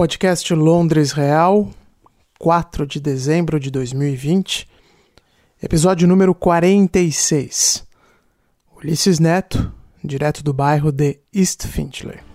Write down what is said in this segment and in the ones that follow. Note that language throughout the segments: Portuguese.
Podcast Londres Real, 4 de dezembro de 2020, episódio número 46. Ulisses Neto, direto do bairro de East Finchley.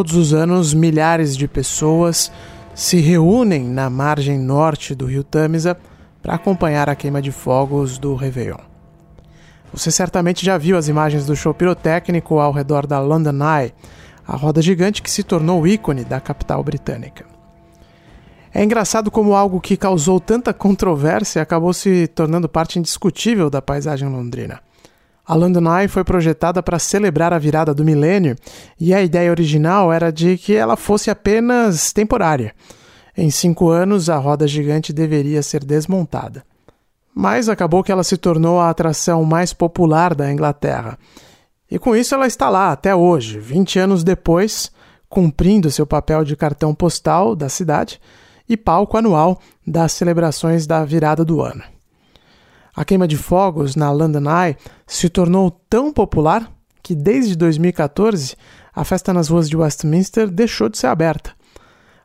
Todos os anos, milhares de pessoas se reúnem na margem norte do rio Tamisa para acompanhar a queima de fogos do Réveillon. Você certamente já viu as imagens do show pirotécnico ao redor da London Eye, a roda gigante que se tornou o ícone da capital britânica. É engraçado como algo que causou tanta controvérsia acabou se tornando parte indiscutível da paisagem londrina. A London Eye foi projetada para celebrar a virada do milênio e a ideia original era de que ela fosse apenas temporária. Em cinco anos, a roda gigante deveria ser desmontada. Mas acabou que ela se tornou a atração mais popular da Inglaterra. E com isso ela está lá até hoje, 20 anos depois, cumprindo seu papel de cartão postal da cidade e palco anual das celebrações da virada do ano. A queima de fogos na London Eye se tornou tão popular que desde 2014 a festa nas ruas de Westminster deixou de ser aberta.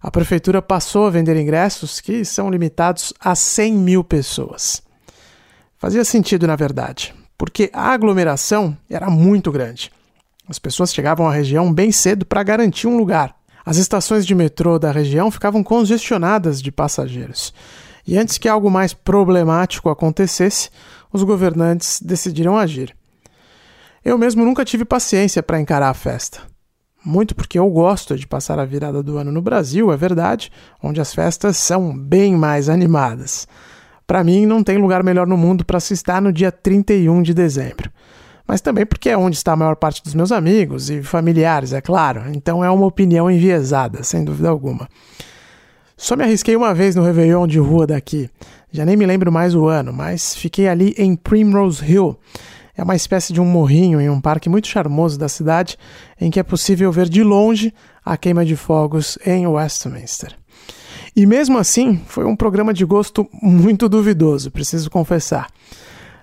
A prefeitura passou a vender ingressos que são limitados a 100 mil pessoas. Fazia sentido, na verdade, porque a aglomeração era muito grande. As pessoas chegavam à região bem cedo para garantir um lugar. As estações de metrô da região ficavam congestionadas de passageiros. E antes que algo mais problemático acontecesse, os governantes decidiram agir. Eu mesmo nunca tive paciência para encarar a festa. Muito porque eu gosto de passar a virada do ano no Brasil, é verdade, onde as festas são bem mais animadas. Para mim, não tem lugar melhor no mundo para se estar no dia 31 de dezembro. Mas também porque é onde está a maior parte dos meus amigos e familiares, é claro. Então é uma opinião enviesada, sem dúvida alguma. Só me arrisquei uma vez no Réveillon de rua daqui. Já nem me lembro mais o ano, mas fiquei ali em Primrose Hill. É uma espécie de um morrinho em um parque muito charmoso da cidade, em que é possível ver de longe a queima de fogos em Westminster. E mesmo assim, foi um programa de gosto muito duvidoso, preciso confessar.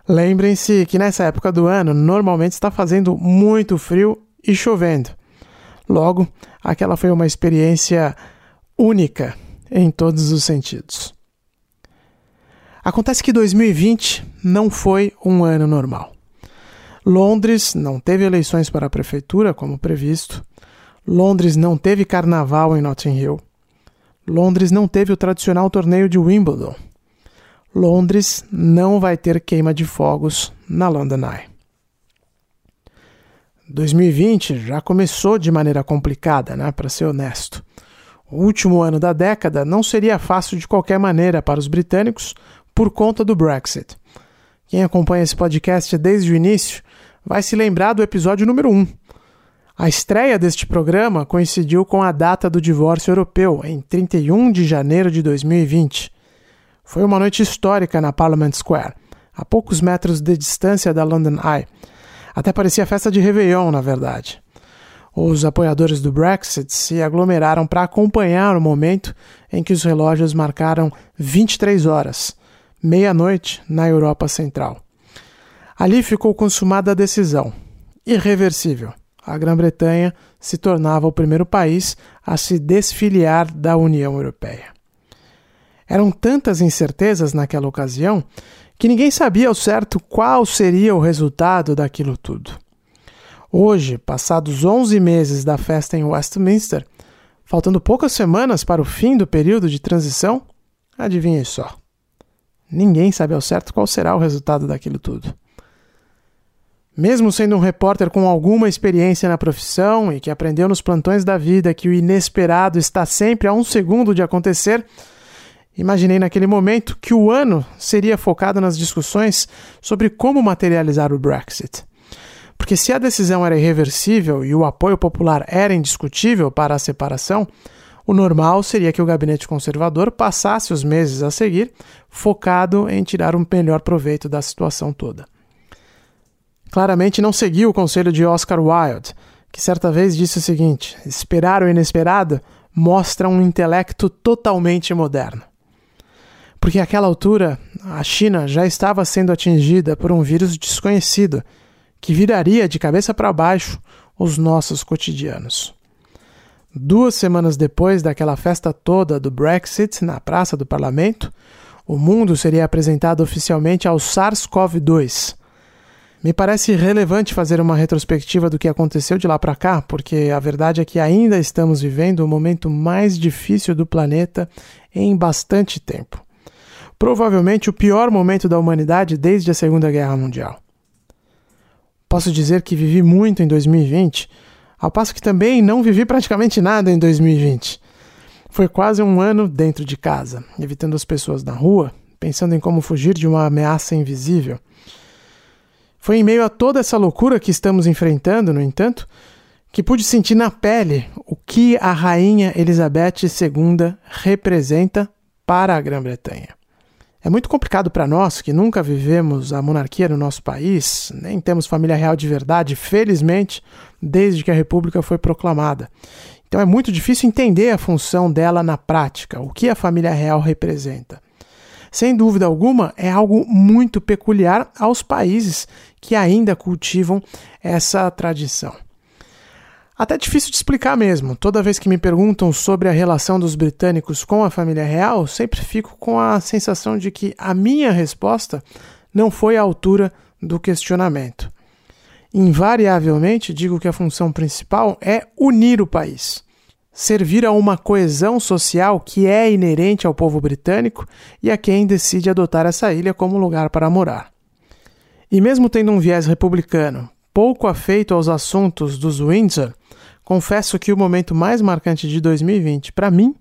Lembrem-se que nessa época do ano normalmente está fazendo muito frio e chovendo. Logo, aquela foi uma experiência única em todos os sentidos. Acontece que 2020 não foi um ano normal. Londres não teve eleições para a prefeitura como previsto. Londres não teve carnaval em Notting Hill. Londres não teve o tradicional torneio de Wimbledon. Londres não vai ter queima de fogos na London Eye. 2020 já começou de maneira complicada, né, para ser honesto. O último ano da década não seria fácil de qualquer maneira para os britânicos por conta do Brexit. Quem acompanha esse podcast desde o início vai se lembrar do episódio número 1. A estreia deste programa coincidiu com a data do divórcio europeu, em 31 de janeiro de 2020. Foi uma noite histórica na Parliament Square, a poucos metros de distância da London Eye. Até parecia festa de Réveillon, na verdade. Os apoiadores do Brexit se aglomeraram para acompanhar o momento em que os relógios marcaram 23 horas, meia-noite, na Europa Central. Ali ficou consumada a decisão, irreversível. A Grã-Bretanha se tornava o primeiro país a se desfiliar da União Europeia. Eram tantas incertezas naquela ocasião que ninguém sabia ao certo qual seria o resultado daquilo tudo. Hoje, passados 11 meses da festa em Westminster, faltando poucas semanas para o fim do período de transição, adivinhe só. Ninguém sabe ao certo qual será o resultado daquilo tudo. Mesmo sendo um repórter com alguma experiência na profissão e que aprendeu nos plantões da vida que o inesperado está sempre a um segundo de acontecer, imaginei naquele momento que o ano seria focado nas discussões sobre como materializar o Brexit Porque se a decisão era irreversível e o apoio popular era indiscutível para a separação, o normal seria que o gabinete conservador passasse os meses a seguir focado em tirar um melhor proveito da situação toda. Claramente não seguiu o conselho de Oscar Wilde, que certa vez disse o seguinte: esperar o inesperado mostra um intelecto totalmente moderno. Porque àquela altura, a China já estava sendo atingida por um vírus desconhecido que viraria de cabeça para baixo os nossos cotidianos. Duas semanas depois daquela festa toda do Brexit na Praça do Parlamento, o mundo seria apresentado oficialmente ao SARS-CoV-2. Me parece relevante fazer uma retrospectiva do que aconteceu de lá para cá, porque a verdade é que ainda estamos vivendo o momento mais difícil do planeta em bastante tempo. Provavelmente o pior momento da humanidade desde a Segunda Guerra Mundial. Posso dizer que vivi muito em 2020, ao passo que também não vivi praticamente nada em 2020. Foi quase um ano dentro de casa, evitando as pessoas na rua, pensando em como fugir de uma ameaça invisível. Foi em meio a toda essa loucura que estamos enfrentando, no entanto, que pude sentir na pele o que a rainha Elizabeth II representa para a Grã-Bretanha. É muito complicado para nós que nunca vivemos a monarquia no nosso país, nem temos família real de verdade, felizmente, desde que a República foi proclamada. Então é muito difícil entender a função dela na prática, o que a família real representa. Sem dúvida alguma, é algo muito peculiar aos países que ainda cultivam essa tradição. Até difícil de explicar mesmo. Toda vez que me perguntam sobre a relação dos britânicos com a família real, sempre fico com a sensação de que a minha resposta não foi à altura do questionamento. Invariavelmente digo que a função principal é unir o país, servir a uma coesão social que é inerente ao povo britânico e a quem decide adotar essa ilha como lugar para morar. E mesmo tendo um viés republicano, pouco afeito aos assuntos dos Windsor, confesso que o momento mais marcante de 2020 para mim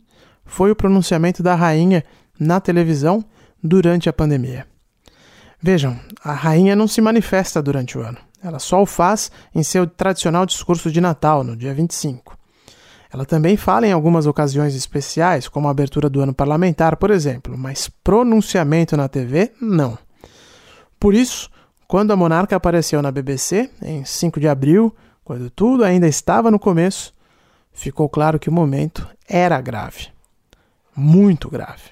foi o pronunciamento da rainha na televisão durante a pandemia. Vejam, a rainha não se manifesta durante o ano. Ela só o faz em seu tradicional discurso de Natal, no dia 25. Ela também fala em algumas ocasiões especiais, como a abertura do ano parlamentar, por exemplo, mas pronunciamento na TV, não. Por isso, quando a monarca apareceu na BBC, em 5 de abril, quando tudo ainda estava no começo, ficou claro que o momento era grave. Muito grave.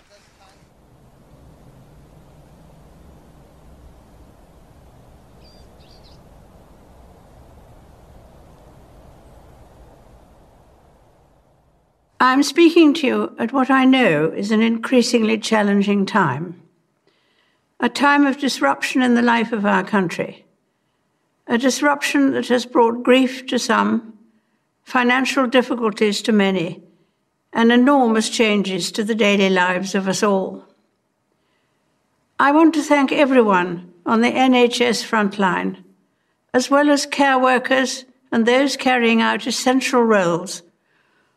I'm speaking to you at what I know is an increasingly challenging time. a time of disruption in the life of our country, a disruption that has brought grief to some, financial difficulties to many, and enormous changes to the daily lives of us all. I want to thank everyone on the NHS frontline, as well as care workers and those carrying out essential roles,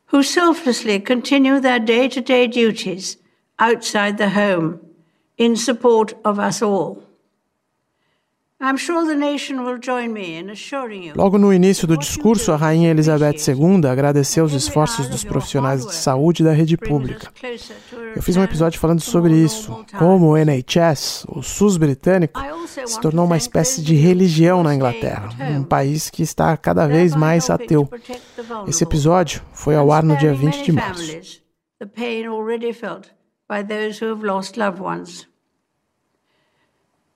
who selflessly continue their day to day duties outside the home in support of us all. Logo no início do discurso, a Rainha Elizabeth II agradeceu os esforços dos profissionais de saúde da rede pública. Eu fiz um episódio falando sobre isso, como o NHS, o SUS britânico, se tornou uma espécie de religião na Inglaterra, um país que está cada vez mais ateu. Esse episódio foi ao ar no dia 20 de março.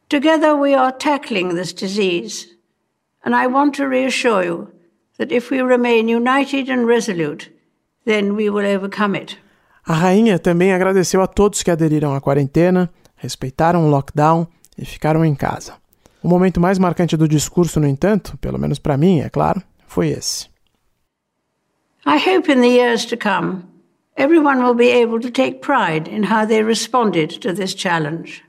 Together we are tackling this disease, and I want to reassure you that if we remain united and resolute, then we will overcome it. A rainha também agradeceu a todos que aderiram à quarentena, respeitaram o lockdown e ficaram em casa. O momento mais marcante do discurso, no entanto, pelo menos para mim, é claro, foi esse. I hope in the years to come, everyone will be able to take pride in how they responded to this challenge.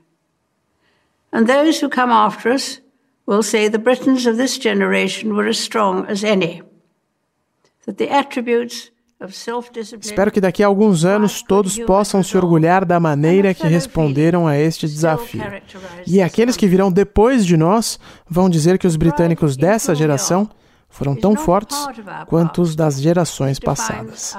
And those who come after us will say the Britons of this generation were as strong as any. That the attributes Espero que daqui a alguns anos todos possam se orgulhar da maneira que responderam a este desafio. E aqueles que virão depois de nós vão dizer que os britânicos dessa geração foram tão fortes quanto os das gerações passadas.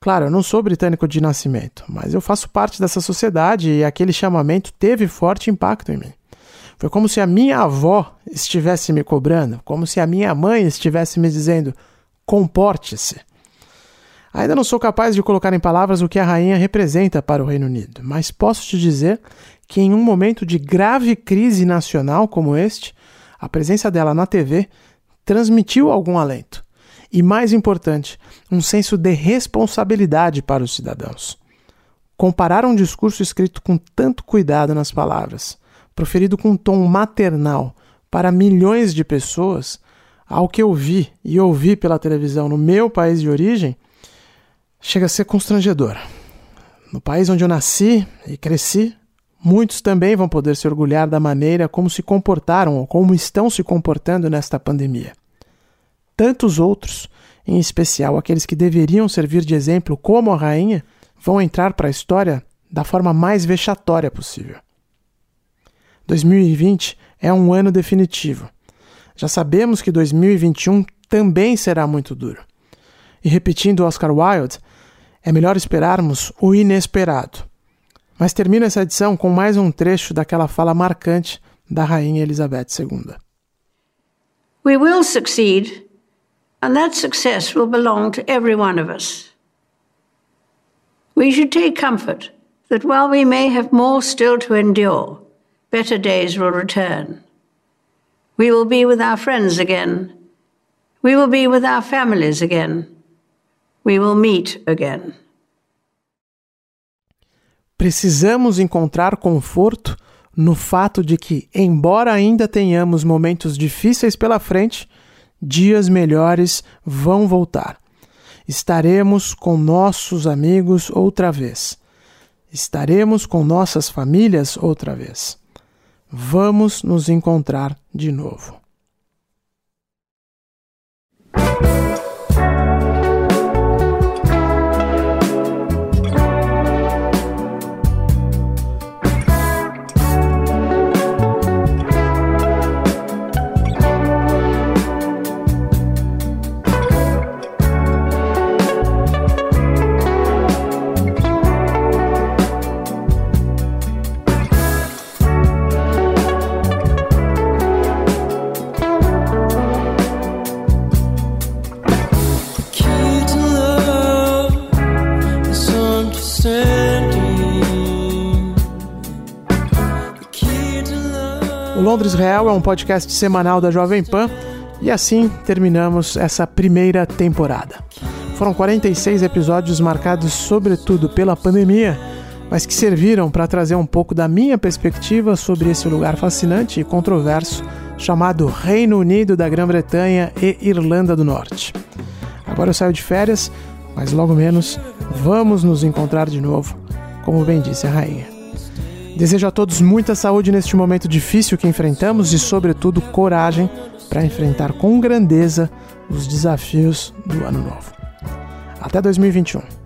Claro, eu não sou britânico de nascimento, mas eu faço parte dessa sociedade e aquele chamamento teve forte impacto em mim. Foi como se a minha avó estivesse me cobrando, como se a minha mãe estivesse me dizendo: comporte-se. Ainda não sou capaz de colocar em palavras o que a rainha representa para o Reino Unido, mas posso te dizer que em um momento de grave crise nacional como este, a presença dela na TV transmitiu algum alento. E mais importante, um senso de responsabilidade para os cidadãos. Comparar um discurso escrito com tanto cuidado nas palavras, proferido com um tom maternal para milhões de pessoas, ao que eu vi e ouvi pela televisão no meu país de origem, chega a ser constrangedor. No país onde eu nasci e cresci, muitos também vão poder se orgulhar da maneira como se comportaram ou como estão se comportando nesta pandemia. Tantos outros, em especial aqueles que deveriam servir de exemplo, como a rainha, vão entrar para a história da forma mais vexatória possível. 2020 é um ano definitivo já sabemos que 2021 também será muito duro. E repetindo Oscar Wilde, é melhor esperarmos o inesperado. Mas termino essa edição com mais um trecho daquela fala marcante da Rainha Elizabeth II. We will succeed, and that success will belong to every one of us. We should take comfort that while we may have more still to endure, better days will return. We will be with our friends again. We will be with our families again. We will meet again. Precisamos encontrar conforto no fato de que, embora ainda tenhamos momentos difíceis pela frente, dias melhores vão voltar. Estaremos com nossos amigos outra vez. Estaremos com nossas famílias outra vez vamos nos encontrar de novo. O Londres Real é um podcast semanal da Jovem Pan e assim terminamos essa primeira temporada. Foram 46 episódios marcados sobretudo pela pandemia, mas que serviram para trazer um pouco da minha perspectiva sobre esse lugar fascinante e controverso chamado Reino Unido da Grã-Bretanha e Irlanda do Norte. Agora eu saio de férias, mas logo menos vamos nos encontrar de novo, como bem disse a rainha. Desejo a todos muita saúde neste momento difícil que enfrentamos e, sobretudo, coragem para enfrentar com grandeza os desafios do ano novo. Até 2021.